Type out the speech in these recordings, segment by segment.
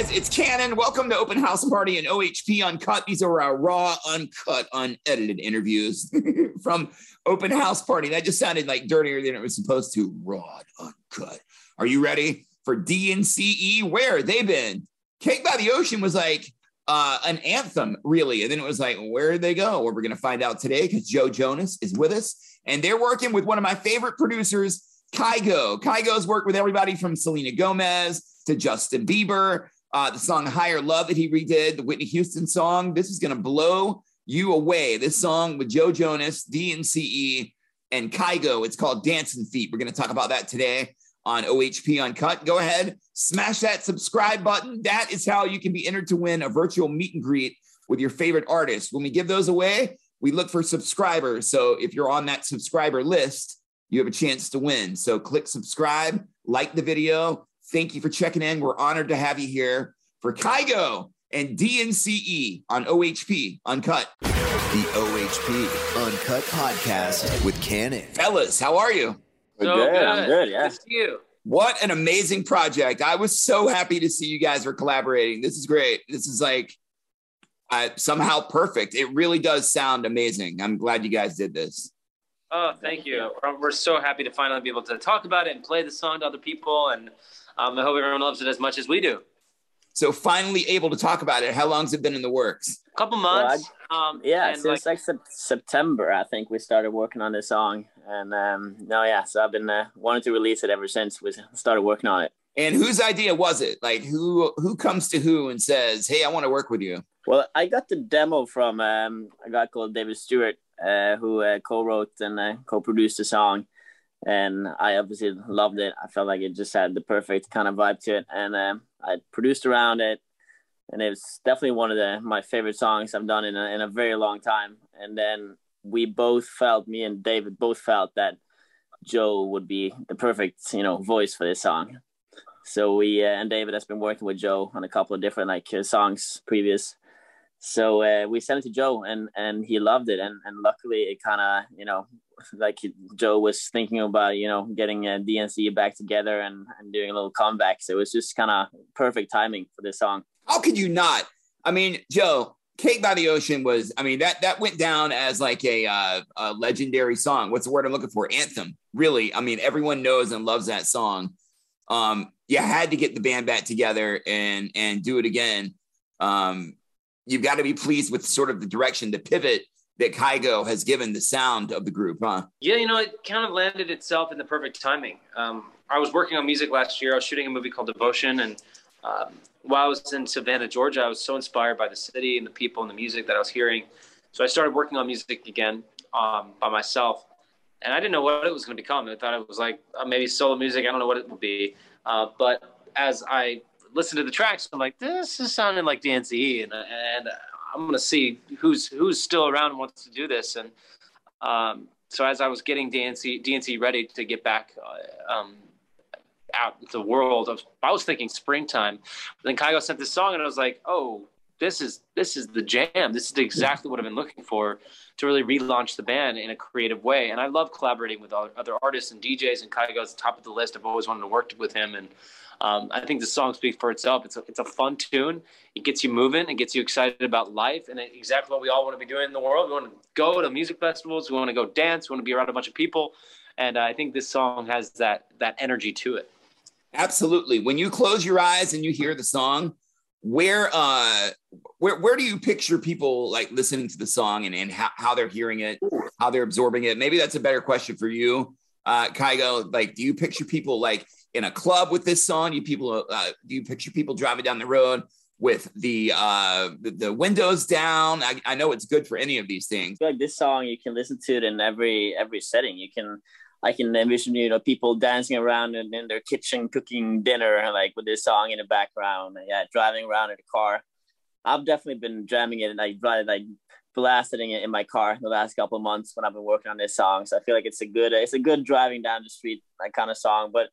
guys? It's Cannon. Welcome to Open House Party and OHP Uncut. These are our raw, uncut, unedited interviews from Open House Party. That just sounded like dirtier than it was supposed to. Raw, uncut. Are you ready for DNCE? Where they been? Cake by the Ocean was like uh, an anthem, really. And then it was like, where did they go? Well, we're going to find out today because Joe Jonas is with us. And they're working with one of my favorite producers, Kygo. Kygo's worked with everybody from Selena Gomez to Justin Bieber. Uh, the song Higher Love that he redid, the Whitney Houston song. This is going to blow you away. This song with Joe Jonas, DNCE, and Kygo. It's called Dancing Feet. We're going to talk about that today on OHP Uncut. Go ahead, smash that subscribe button. That is how you can be entered to win a virtual meet and greet with your favorite artist. When we give those away, we look for subscribers. So if you're on that subscriber list, you have a chance to win. So click subscribe, like the video, Thank you for checking in. We're honored to have you here for Kygo and DNCE on OHP Uncut. The OHP Uncut podcast with Cannon. Fellas, how are you? So good. good. I'm good. Yeah. Good you. What an amazing project. I was so happy to see you guys were collaborating. This is great. This is like uh, somehow perfect. It really does sound amazing. I'm glad you guys did this. Oh, thank you. We're so happy to finally be able to talk about it and play the song to other people. And um, I hope everyone loves it as much as we do. So finally able to talk about it. How long's it been in the works? A couple months. Well, I, um, yeah, since like, like, September, I think we started working on this song, and um, no, yeah, so I've been uh, wanting to release it ever since we started working on it. And whose idea was it? Like who who comes to who and says, "Hey, I want to work with you"? Well, I got the demo from um, a guy called David Stewart, who uh, co-wrote and uh, co-produced the song and I obviously loved it. I felt like it just had the perfect kind of vibe to it, and I produced around it, and it was definitely one of the my favorite songs I've done in a, in a very long time. And then we both felt, me and David both felt that Joe would be the perfect you know voice for this song. So we uh, and David has been working with Joe on a couple of different like songs previous. So uh, we sent it to Joe, and and he loved it, and and luckily it kind of you know like Joe was thinking about, you know, getting a DNCE back together and, and doing a little comeback. So it was just kind of perfect timing for this song. How could you not? I mean, Joe, Cake by the Ocean was, I mean, that that went down as like a, uh, a legendary song. What's the word I'm looking for? Anthem. Really. I mean, everyone knows and loves that song. Um, you had to get the band back together and and do it again. Um, you've got to be pleased with sort of the direction, the pivot that Kygo has given the sound of the group, huh? Yeah, you know, it kind of landed itself in the perfect timing. Um, I was working on music last year. I was shooting a movie called Devotion, and um, while I was in Savannah, Georgia, I was so inspired by the city and the people and the music that I was hearing. So I started working on music again um, by myself, and I didn't know what it was going to become. I thought it was like uh, maybe solo music. I don't know what it would be, uh, but as I listened to the tracks, I'm like, this is sounding like DNCE, and and I'm going to see who's who's still around and wants to do this. And um, so as I was getting DNCE DNCE ready to get back uh, um, out into the world, I was, I was thinking springtime. But then Kygo sent this song, and I was like, oh, this is this is the jam. This is exactly what I've been looking for to really relaunch the band in a creative way. And I love collaborating with other artists and DJs. And Kygo's top of the list. I've always wanted to work with him, and um, I think the song speaks for itself. It's a, it's a fun tune. It gets you moving. It gets you excited about life and exactly what we all want to be doing in the world. We want to go to music festivals. We want to go dance. We want to be around a bunch of people. And I think this song has that that energy to it. Absolutely. When you close your eyes and you hear the song, where uh where where do you picture people like listening to the song and, and how, how they're hearing it, how they're absorbing it? Maybe that's a better question for you, uh, Kygo. Like, do you picture people like in a club with this song? You people uh, do you picture people driving down the road with the uh, the, windows down? I, I know it's good for any of these things. Like this song, you can listen to it in every every setting. You can I can envision you know people dancing around in, in their kitchen cooking dinner like with this song in the background. Yeah, driving around in the car. I've definitely been jamming it and I like blasting it in my car the last couple of months when I've been working on this song. So I feel like it's a good it's a good driving down the street like kind of song. But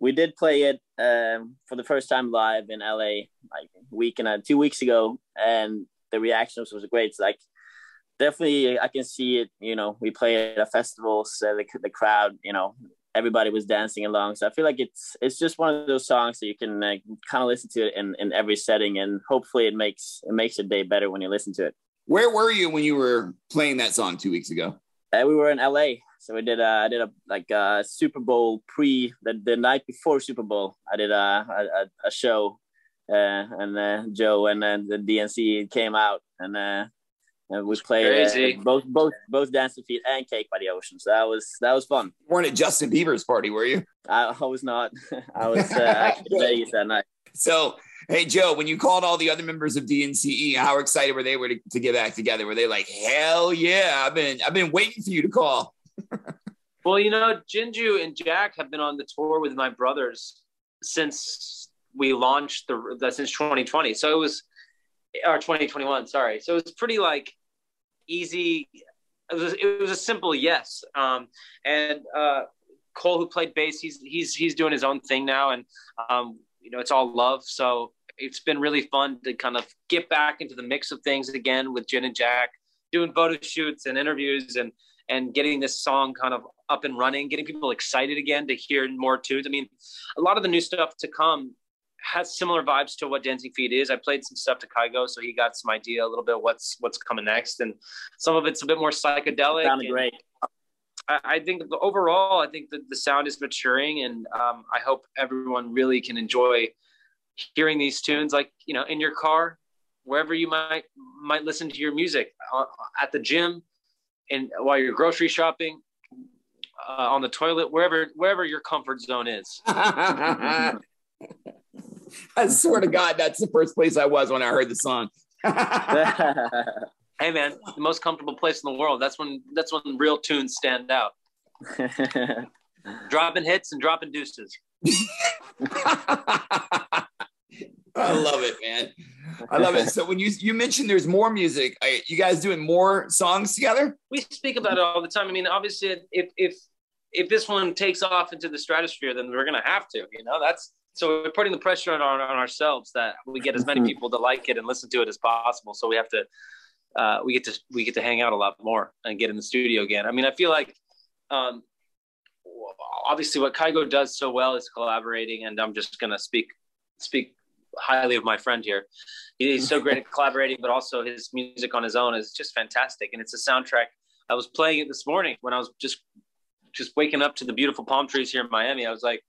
we did play it um, for the first time live in LA like a week and a, two weeks ago, and the reactions was great. It's like definitely, I can see it. You know, we play at festivals, uh, the the crowd, you know, everybody was dancing along. So I feel like it's it's just one of those songs that you can uh, kind of listen to it in, in every setting, and hopefully it makes it makes your day better when you listen to it. Where were you when you were playing that song two weeks ago? Uh, we were in LA, so we did. Uh, I did a like a Super Bowl pre the, the night before Super Bowl. I did a a, a show, uh, and uh, Joe and uh, the DNCE came out, and uh, and we played uh, both both both dancing feet and cake by the ocean. So that was that was fun. You weren't at justin bieber's party were you? I, I was not. I was uh, actually in vegas that night. So hey joe when you called all the other members of dnce how excited were they were to, to get back together? Were they like hell yeah i've been i've been waiting for you to call well you know Jinjoo and jack have been on the tour with my brothers since we launched the since 2020 so it was or 2021 sorry so it was pretty like easy. It was, it was a simple yes. Um, and uh, Cole, who played bass, he's he's he's doing his own thing now, and um, you know it's all love. So it's been really fun to kind of get back into the mix of things again with Jin and Jack, doing photo shoots and interviews, and and getting this song kind of up and running, getting people excited again to hear more tunes. I mean, a lot of the new stuff to come has similar vibes to what Dancing Feet is. I played some stuff to Kygo, so he got some idea a little bit what's what's coming next, and some of it's a bit more psychedelic. Sounded great. I, I think overall, I think that the sound is maturing, and um, I hope everyone really can enjoy hearing these tunes, like you know, in your car, wherever you might might listen to your music, uh, at the gym, and while you're grocery shopping, uh, on the toilet, wherever wherever your comfort zone is. I swear to God, that's the first place I was when I heard the song. hey man, the most comfortable place in the world. That's when that's when real tunes stand out. dropping hits and dropping deuces. I love it, man. I love it. So when you you mentioned there's more music, are you guys doing more songs together? We speak about it all the time. I mean, obviously, if if if this one takes off into the stratosphere, then we're gonna have to. You know, that's so we're putting the pressure on, on ourselves that we get as many mm-hmm. people to like it and listen to it as possible. So we have to, uh, we get to, we get to hang out a lot more and get in the studio again. I mean, I feel like, um, obviously what Kygo does so well is collaborating and I'm just going to speak, speak highly of my friend here. He's so great at collaborating, but also his music on his own is just fantastic. And it's a soundtrack. I was playing it this morning when I was just, just waking up to the beautiful palm trees here in Miami. I was like,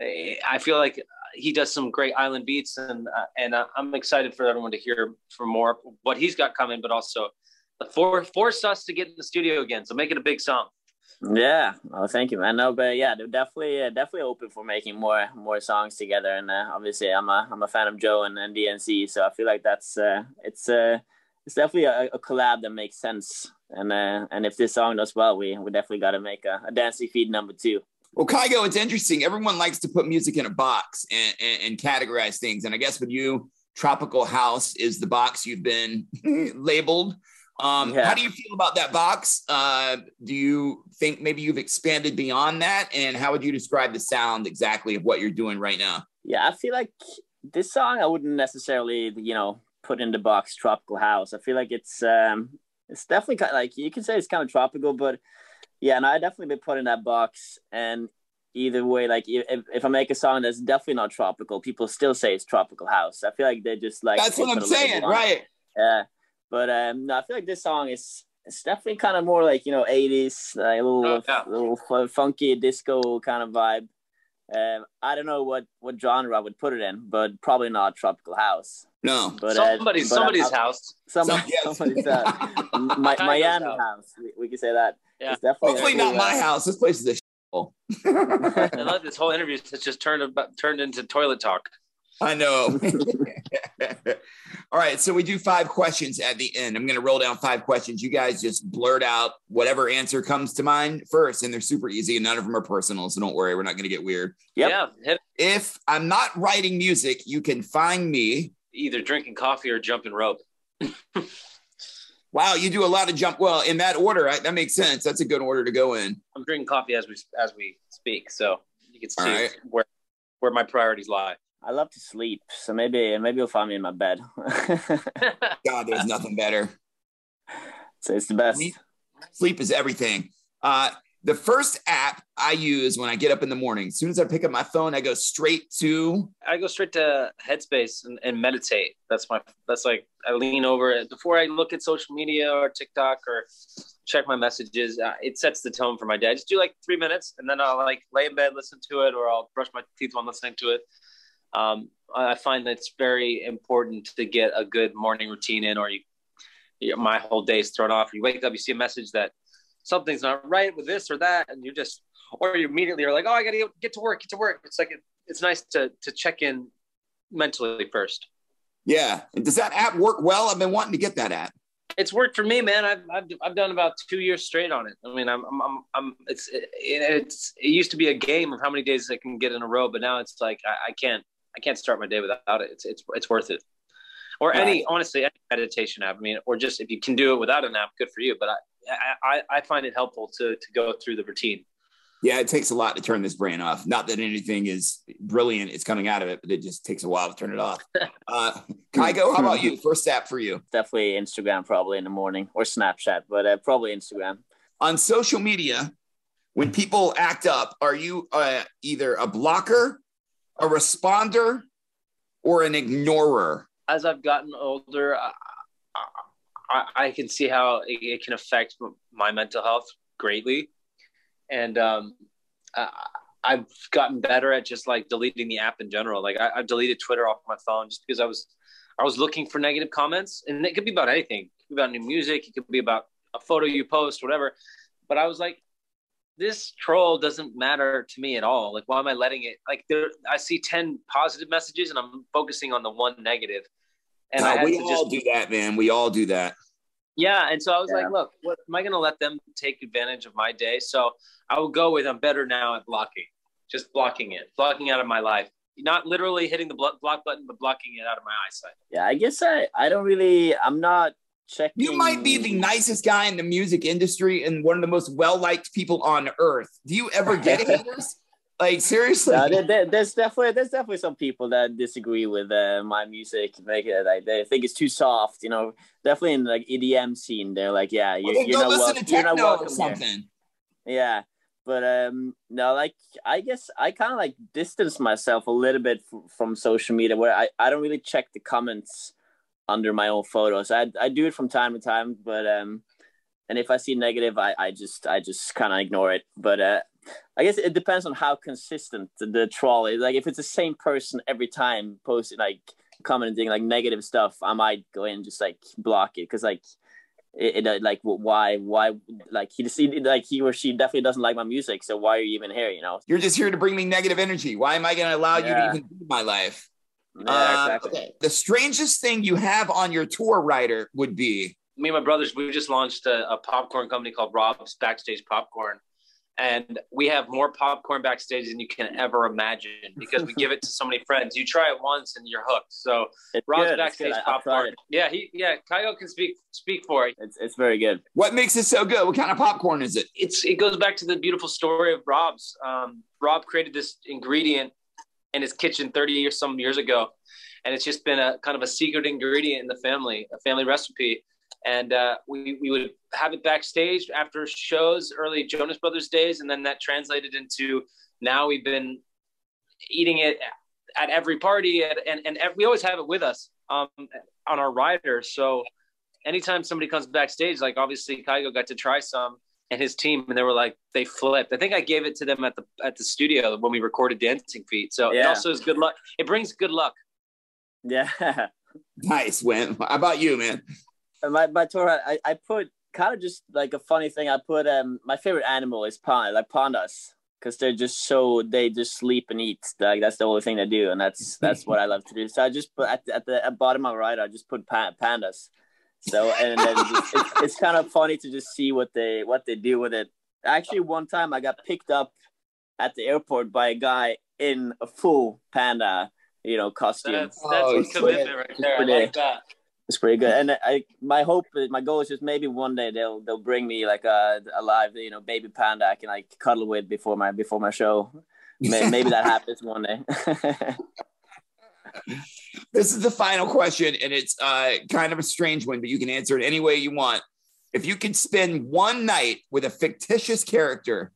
I feel like he does some great island beats, and uh, and uh, I'm excited for everyone to hear for more what he's got coming, but also for force us to get in the studio again. So make it a big song. Yeah, oh, thank you, man. No, but yeah, they're definitely uh, definitely open for making more more songs together. And uh, obviously, I'm a I'm a fan of Joe and, and DNCE, so I feel like that's uh, it's uh, it's definitely a, a collab that makes sense. And uh, and if this song does well, we we definitely got to make a, a feed number two. Well, Kygo, it's interesting. Everyone likes to put music in a box and, and, and categorize things. And I guess with you, tropical house is the box you've been labeled. Um, yeah. How do you feel about that box? Uh, do you think maybe you've expanded beyond that? And how would you describe the sound exactly of what you're doing right now? Yeah, I feel like this song I wouldn't necessarily, you know, put in the box tropical house. I feel like it's um, it's definitely kind of like you can say it's kind of tropical, but yeah, and I definitely been put in that box. And either way, like if, if I make a song that's definitely not tropical, people still say it's tropical house. I feel like they just like that's what I'm saying, right? Yeah, but um, no, I feel like this song is it's definitely kind of more like you know 80s, like a little oh, yeah. little funky disco kind of vibe. Um, I don't know what what genre I would put it in, but probably not tropical house. No, but somebody's uh, but somebody's I, house. Somebody, somebody's house. My, Miami house. house. We, we can say that. Yeah. It's definitely Hopefully not my house. This place is a I love this whole interview. It's just turned about, turned into toilet talk. I know. All right, so we do five questions at the end. I'm going to roll down five questions. You guys just blurt out whatever answer comes to mind first, and they're super easy, and none of them are personal. So don't worry, we're not going to get weird. Yep. Yeah. If I'm not writing music, you can find me either drinking coffee or jumping rope. Wow, you do a lot of jump. Well, in that order, I, that makes sense. That's a good order to go in. I'm drinking coffee as we as we speak, so you can see right. where where my priorities lie. I love to sleep, so maybe maybe you'll find me in my bed. God, there's nothing better. So it's the best. Sleep, sleep is everything. Uh, The first app I use when I get up in the morning, as soon as I pick up my phone, I go straight to. I go straight to Headspace and, and meditate. That's my. That's like I lean over it before I look at social media or TikTok or check my messages. Uh, it sets the tone for my day. I just do like three minutes, and then I'll like lay in bed, listen to it, or I'll brush my teeth while listening to it. Um, I find that it's very important to get a good morning routine in, or you, you know, my whole day is thrown off. You wake up, you see a message that something's not right with this or that, and you just, or you immediately are like, oh, I got to get to work, get to work. It's like it's nice to to check in mentally first. Yeah, and does that app work well? I've been wanting to get that app. It's worked for me, man. I've, I've, I've done about two years straight on it. I mean, I'm, I'm, I'm, it's, it, it's, it used to be a game of how many days I can get in a row, but now it's like, I, I can't, I can't start my day without it. It's, it's, it's worth it. Or right. any, honestly, any meditation app. I mean, or just if you can do it without an app, good for you. But I, I, I find it helpful to, to go through the routine. Yeah, it takes a lot to turn this brain off. Not that anything is brilliant, it's coming out of it, but it just takes a while to turn it off. Uh, Kygo, how about you? First app for you? Definitely Instagram, probably in the morning, or Snapchat, but uh, probably Instagram. On social media, when people act up, are you uh, either a blocker, a responder, or an ignorer? As I've gotten older, I, I, I can see how it, can affect my mental health greatly and um, I, I've gotten better at just like deleting the app in general. Like I, have deleted Twitter off my phone just because I was I was looking for negative comments, and it could be about anything. It could be about new music. It could be about a photo you post, whatever. But I was like, this troll doesn't matter to me at all. Like, why am I letting it? Like, there, I see ten positive messages, and I'm focusing on the one negative. And no, we all just, do that, man. We all do that. Yeah, and so I was yeah. like, look, what am I going to let them take advantage of my day? So I will go with I'm better now at blocking, just blocking it, blocking out of my life. Not literally hitting the block button, but blocking it out of my eyesight. Yeah, I guess I I don't really I'm not checking. You might be the nicest guy in the music industry and one of the most well liked people on earth. Do you ever get haters? Like seriously, there, there, there's definitely there's definitely some people that disagree with uh, my music. Like, uh, like they think it's too soft. You know, definitely in like EDM scene, they're like, yeah, you're, well, you're, not, welcome, you're not welcome. something. Here. Yeah, but um, no, like I guess I kind of like distance myself a little bit f- from social media, where I I don't really check the comments under my own photos. I I do it from time to time, but um, and if I see negative, I I just I just kind of ignore it. But uh I guess it depends on how consistent the, the troll is. Like if it's the same person every time posting like commenting like negative stuff, I might go in and just like block it because like it, it, like why why like he just like he or she definitely doesn't like my music. So why are you even here? You know, you're just here to bring me negative energy. Why am I going to allow yeah. you to even be my life? Yeah, uh, exactly. Okay. The strangest thing you have on your tour rider would be me and my brothers. We just launched a, a popcorn company called Rob's Backstage Popcorn and we have more popcorn backstage than you can ever imagine because we give it to so many friends. You try it once and you're hooked. So it's Rob's good. backstage popcorn. Yeah, he yeah, Kygo can speak speak for it. It's it's very good. What makes it so good? What kind of popcorn is it? It's it goes back to the beautiful story of Rob's. Um, Rob created this ingredient in his kitchen 30 years some years ago, and it's just been a kind of a secret ingredient in the family, a family recipe. And uh, we, we would have it backstage after shows early jonas brothers days. And then that translated into now we've been eating it at every party and, and, and we always have it with us um, on our rider. So anytime somebody comes backstage like obviously Kygo got to try some and his team and they were like they flipped i think i gave it to them at the at the studio when we recorded dancing feet so yeah. it also is good luck it brings good luck yeah nice win how about you man my my tour I, I put kind of just like a funny thing. I put um my favorite animal is panda like pandas because they're just so they just sleep and eat. Like that's the only thing they do, and that's that's what I love to do. So I just put at, at the at bottom of my right, I just put pandas. So and then just, it's, it's kind of funny to just see what they what they do with it. Actually, one time I got picked up at the airport by a guy in a full panda, you know, costume. That's, that's oh, commitment right there. I like that it's pretty good. And I, my hope, my goal is just maybe one day they'll they'll bring me like a, a live, you know, baby panda I can like cuddle with before my before my show. maybe that happens one day. this is the final question, and it's uh, kind of a strange one, but you can answer it any way you want. If you could spend one night with a fictitious character,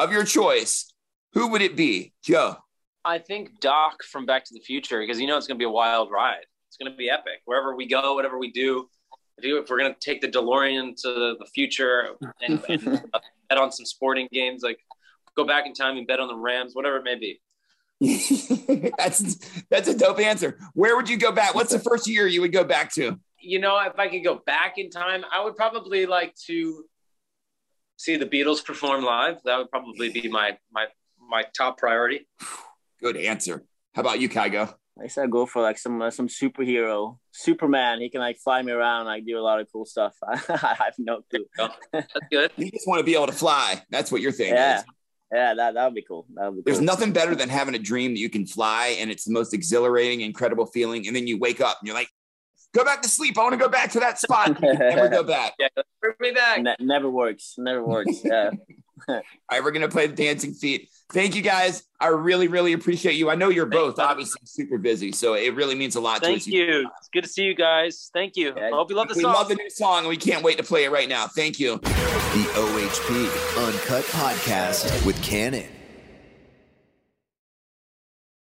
of your choice, who would it be? Joe. I think Doc from Back to the Future because you know it's going to be a wild ride. It's going to be epic wherever we go, whatever we do. If, we're going to take the DeLorean to the future and, and bet on some sporting games, like go back in time and bet on the Rams, whatever it may be. that's that's a dope answer. Where would you go back? What's the first year you would go back to? You know, if I could go back in time, I would probably like to see the Beatles perform live. That would probably be my my my top priority. Good answer. How about you, Kygo? I said go for like some uh, some superhero, Superman. He can like fly me around, like do a lot of cool stuff. I have no clue. That's good. You just want to be able to fly. That's what you're thinking. Yeah, yeah, that that would be cool. That would be. There's cool. nothing better than having a dream that you can fly, and it's the most exhilarating, incredible feeling. And then you wake up and you're like, "Go back to sleep. I want to go back to that spot." Never go back. Yeah, bring me back. Ne- never works. Never works. Yeah. All right, we're gonna play the dancing feet. Thank you guys. I really, really appreciate you. I know you're both Thanks, obviously super busy, so it really means a lot to us. Thank us. you. It's good to see you guys. Thank you. Yeah. I hope you love the We song. love the new song, and we can't wait to play it right now. Thank you. The OHP Uncut Podcast with Cannon.